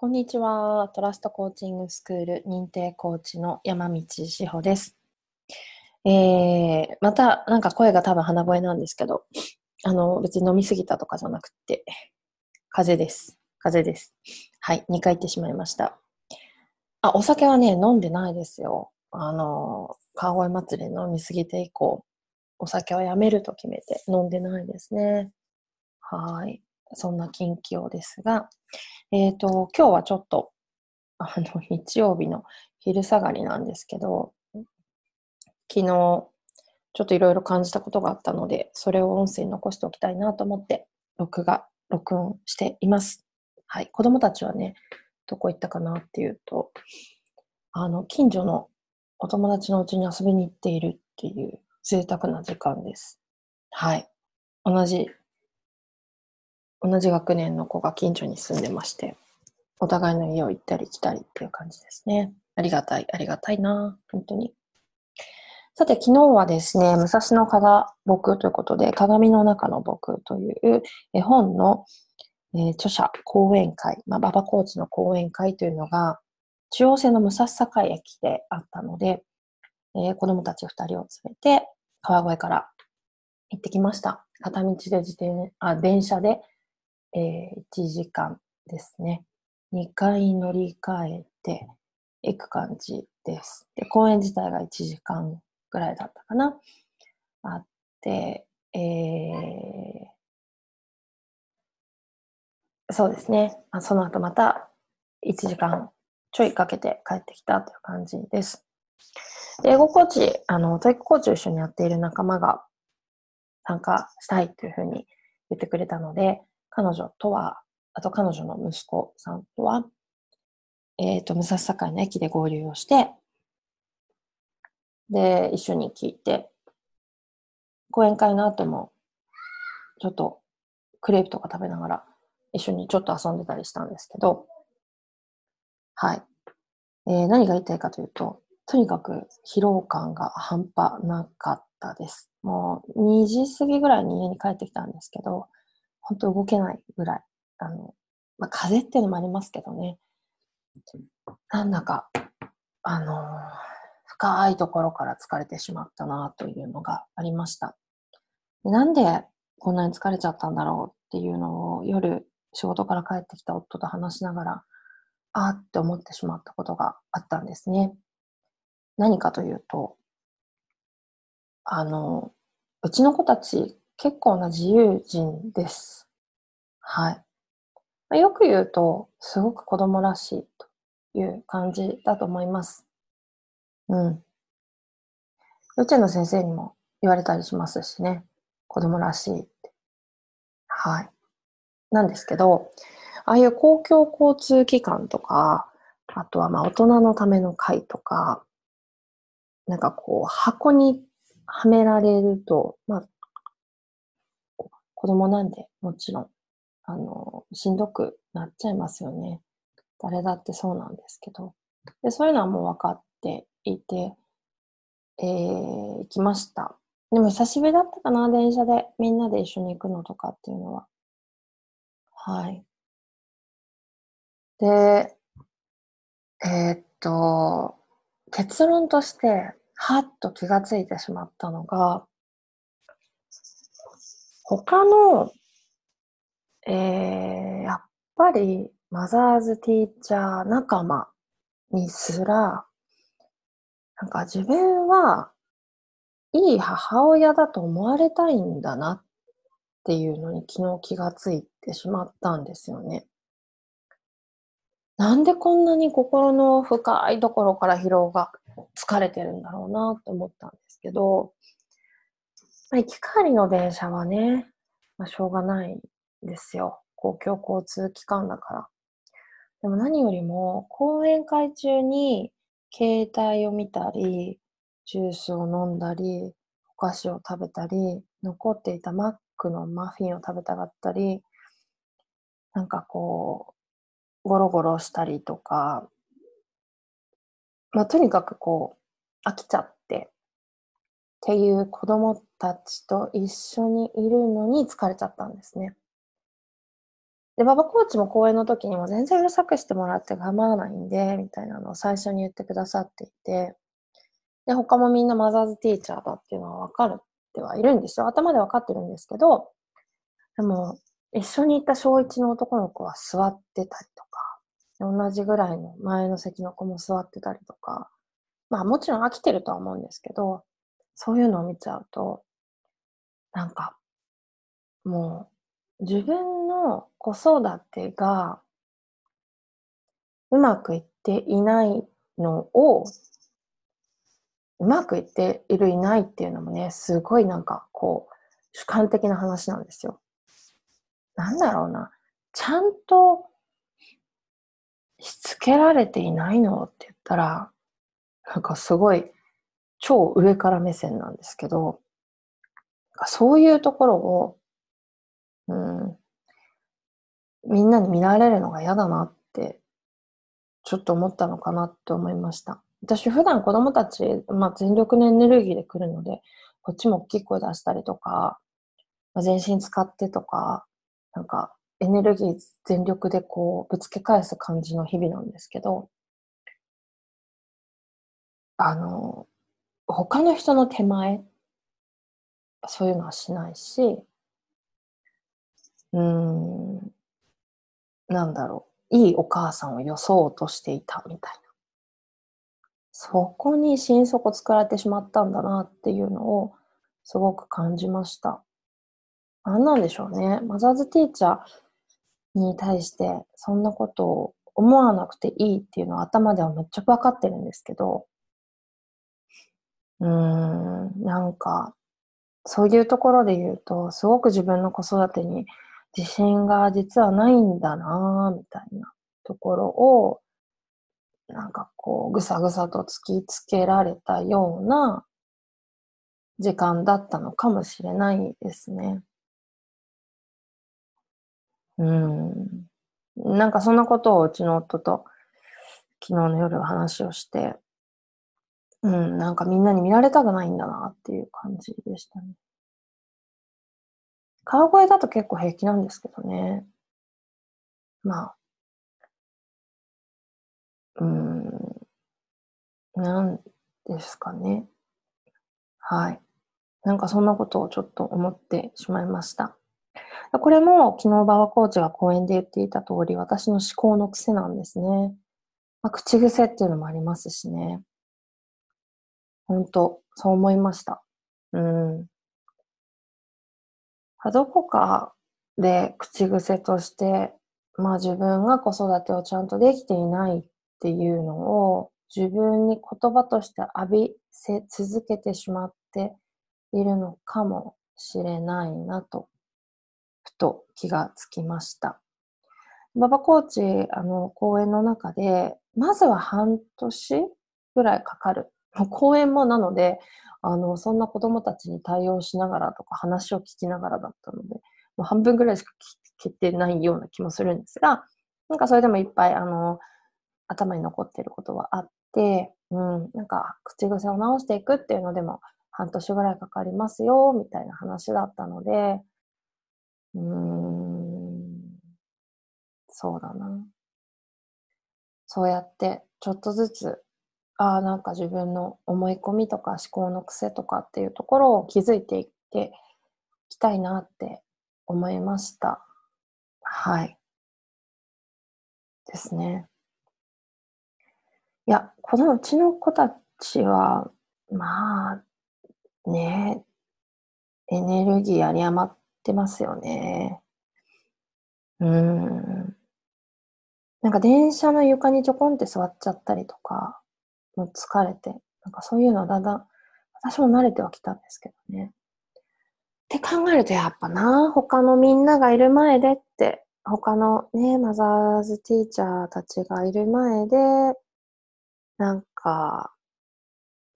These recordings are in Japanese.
こんにちは。トラストコーチングスクール認定コーチの山道志保です。えー、また、なんか声が多分鼻声なんですけど、あの、別に飲みすぎたとかじゃなくて、風邪です。風邪です。はい、2回行ってしまいました。あ、お酒はね、飲んでないですよ。あの、川越祭り飲みすぎて以降、お酒はやめると決めて飲んでないですね。はい。そんな近況ですが、えっ、ー、と、今日はちょっと、あの、日曜日の昼下がりなんですけど、昨日、ちょっといろいろ感じたことがあったので、それを音声に残しておきたいなと思って、録画、録音しています。はい。子供たちはね、どこ行ったかなっていうと、あの、近所のお友達のうちに遊びに行っているっていう贅沢な時間です。はい。同じ同じ学年の子が近所に住んでまして、お互いの家を行ったり来たりっていう感じですね。ありがたい、ありがたいな、本当に。さて、昨日はですね、武蔵野加賀僕ということで、鏡の中の僕という絵本の、え、著者講演会、まあ、馬場コーチの講演会というのが、中央線の武蔵境駅であったので、えー、子供たち2人を連れて、川越から行ってきました。片道で自転あ電車でえー、1時間ですね。2回乗り換えて行く感じです。で、公園自体が1時間ぐらいだったかな。あって、えー、そうですね。その後また1時間ちょいかけて帰ってきたという感じです。で英語コーチ、あの、 TOEIC コーチを一緒にやっている仲間が参加したいというふうに言ってくれたので、彼女とは、あと彼女の息子さんとは、えっ、ー、と、武蔵境の駅で合流をして、で、一緒に聞いて、講演会の後も、ちょっとクレープとか食べながら、一緒にちょっと遊んでたりしたんですけど、はい。えー、何が言いたいかというと、とにかく疲労感が半端なかったです。もう2時過ぎぐらいに家に帰ってきたんですけど、本当動けないぐらい、あの、まあ、風邪っていうのもありますけどね、なんだか、あのー、深いところから疲れてしまったなというのがありました。でなんでこんなに疲れちゃったんだろうっていうのを夜仕事から帰ってきた夫と話しながら、あーって思ってしまったことがあったんですね。何かというと、あの、うちの子たち結構な自由人です。はい。まあ、よく言うと、すごく子供らしいという感じだと思います。うん。幼稚園の先生にも言われたりしますしね。子供らしいって。はい。なんですけど、ああいう公共交通機関とか、あとはまあ大人のための会とか、なんかこう箱にはめられると、まあ子供なんで、もちろん、あの、しんどくなっちゃいますよね。誰だってそうなんですけど。で、そういうのはもう分かっていて、えー、行きました。でも久しぶりだったかな、電車でみんなで一緒に行くのとかっていうのは。はい。で、えー、っと、結論として、はっと気がついてしまったのが、他の、えー、やっぱりマザーズティーチャー仲間にすら、なんか自分はいい母親だと思われたいんだなっていうのに昨日気がついてしまったんですよね。なんでこんなに心の深いところから疲労が疲れてるんだろうなって思ったんですけど、まあ行き帰りの電車はね、まあ、しょうがないですよ。公共交通機関だから。でも何よりも、講演会中に携帯を見たり、ジュースを飲んだり、お菓子を食べたり、残っていたマックのマフィンを食べたかったり、なんかこう、ゴロゴロしたりとか、まあ、とにかくこう、飽きちゃって、っていう子供たちと一緒にいるのに疲れちゃったんですね。で、馬場コーチも講演の時にも全然うるさくしてもらって構わないんで、みたいなのを最初に言ってくださっていて、で、他もみんなマザーズティーチャーだっていうのは分かるってはいるんですよ。頭で分かってるんですけど、でも、一緒に行った小1の男の子は座ってたりとか、同じぐらいの前の席の子も座ってたりとか、まあもちろん飽きてるとは思うんですけど、そういうのを見ちゃうと、なんか、もう自分の子育てがうまくいっていないのを、うまくいっているいないっていうのもね、すごいなんかこう、主観的な話なんですよ。なんだろうな。ちゃんとしつけられていないのって言ったら、なんかすごい超上から目線なんですけど、そういうところを、うん、みんなに見られるのが嫌だなって、ちょっと思ったのかなって思いました。私普段子供たち、まあ、全力のエネルギーで来るので、こっちも大きい声出したりとか、まあ、全身使ってとか、なんかエネルギー全力でこうぶつけ返す感じの日々なんですけど、あの、他の人の手前、そういうのはしないし、うん、なんだろう、いいお母さんを装おうとしていたみたいな。そこに心底作られてしまったんだなっていうのをすごく感じました。何なんでしょうね。マザーズティーチャーに対してそんなことを思わなくていいっていうのは頭ではめっちゃ分かってるんですけど、うん、なんか、そういうところで言うと、すごく自分の子育てに自信が実はないんだなみたいなところを、なんかこう、ぐさぐさと突きつけられたような時間だったのかもしれないですね。うん。なんかそんなことをうちの夫と昨日の夜話をして、うん、なんかみんなに見られたくないんだなっていう感じでしたね。川越だと結構平気なんですけどね。まあ、うん、なんですかね。はい。なんかそんなことをちょっと思ってしまいました。これも昨日馬場コーチが講演で言っていた通り、私の思考の癖なんですね。まあ、口癖っていうのもありますしね。本当そう思いました。うん。どこかで口癖として、まあ自分が子育てをちゃんとできていないっていうのを自分に言葉として浴びせ続けてしまっているのかもしれないなと、ふと気がつきました。馬場コーチ、あの、講演の中で、まずは半年ぐらいかかる講演もなので、あの、そんな子供たちに対応しながらとか話を聞きながらだったので、もう半分ぐらいしか聞けてないような気もするんですが、なんかそれでもいっぱい、あの、頭に残ってることはあって、うん、なんか口癖を直していくっていうのでも半年ぐらいかかりますよ、みたいな話だったので、うーん、そうだな。そうやってちょっとずつああ、なんか自分の思い込みとか思考の癖とかっていうところを気づいていっていきたいなって思いました。はい。ですね。いや、このうちの子たちは、まあ、ねエネルギーあり余ってますよね。うん。なんか電車の床にちょこんって座っちゃったりとか、もう疲れて、なんかそういうのはだんだん、私も慣れてはきたんですけどね。って考えるとやっぱな、他のみんながいる前でって、他のね、マザーズティーチャーたちがいる前で、なんか、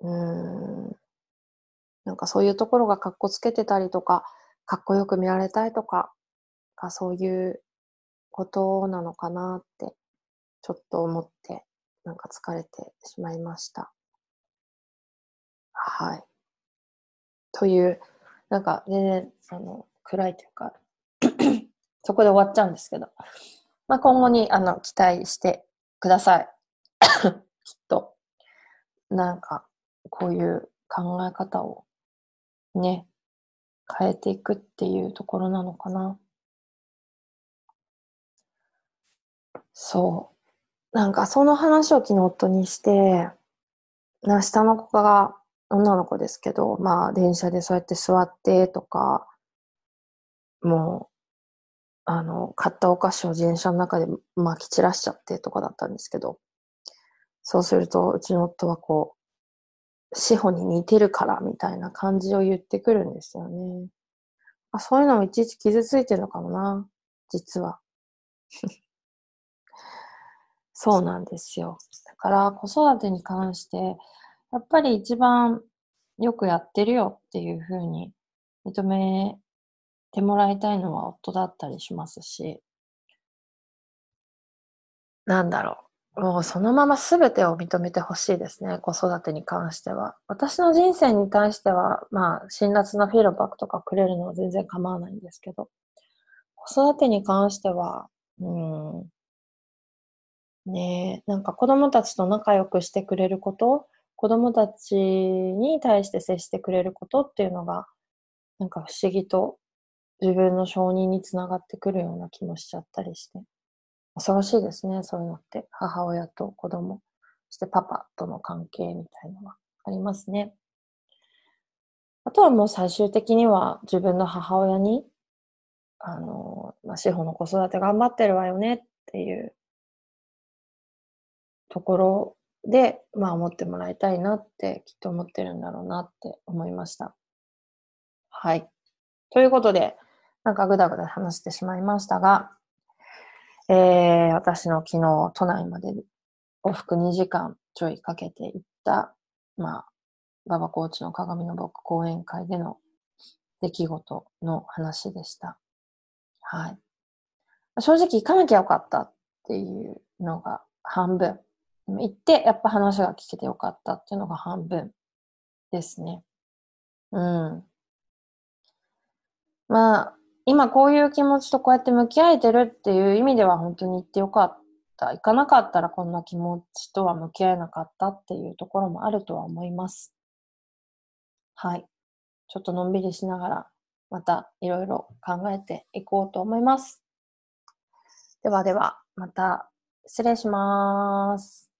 うーん、なんかそういうところがかっこつけてたりとか、かっこよく見られたいとか、かそういうことなのかなって、ちょっと思ってなんか疲れてしまいました。はい。という、なんか全然、あの、暗いというか そこで終わっちゃうんですけど。まあ、今後に、あの、期待してください。きっと。なんか、こういう考え方をね、変えていくっていうところなのかな。そう。なんかその話を昨日夫にして、な下の子が女の子ですけど、まあ電車でそうやって座ってとか、もう、あの、買ったお菓子を自転車の中で撒き散らしちゃってとかだったんですけど、そうすると、うちの夫はこう、志保に似てるからみたいな感じを言ってくるんですよね。あそういうのもいちいち傷ついてるのかもな、実は。そうなんですよ。だから子育てに関して、やっぱり一番よくやってるよっていうふうに認めてもらいたいのは夫だったりしますし、なんだろう。もうそのまま全てを認めてほしいですね、子育てに関しては。私の人生に対しては、まあ、辛辣なフィードバックとかくれるのは全然構わないんですけど、子育てに関しては、うん、ねえ、なんか子供たちと仲良くしてくれること、子供たちに対して接してくれることっていうのが、なんか不思議と自分の承認につながってくるような気もしちゃったりして。恐ろしいですね、そういうのって。母親と子供、そしてパパとの関係みたいのはありますね。あとはもう最終的には自分の母親に、あの、まあ、志保の子育て頑張ってるわよねっていうところで、まあ思ってもらいたいなってきっと思ってるんだろうなって思いました。はい。ということで、なんかぐだぐだ話してしまいましたが、えー、私の昨日都内まで往復2時間ちょいかけて行った、まあ、馬場コーチの鏡の僕講演会での出来事の話でした。はい。正直行かなきゃよかったっていうのが半分。行って、やっぱ話が聞けてよかったっていうのが半分ですね。うん。まあ、今こういう気持ちとこうやって向き合えてるっていう意味では本当に行ってよかった。行かなかったらこんな気持ちとは向き合えなかったっていうところもあるとは思います。はい。ちょっとのんびりしながら、またいろいろ考えていこうと思います。ではでは、また失礼します。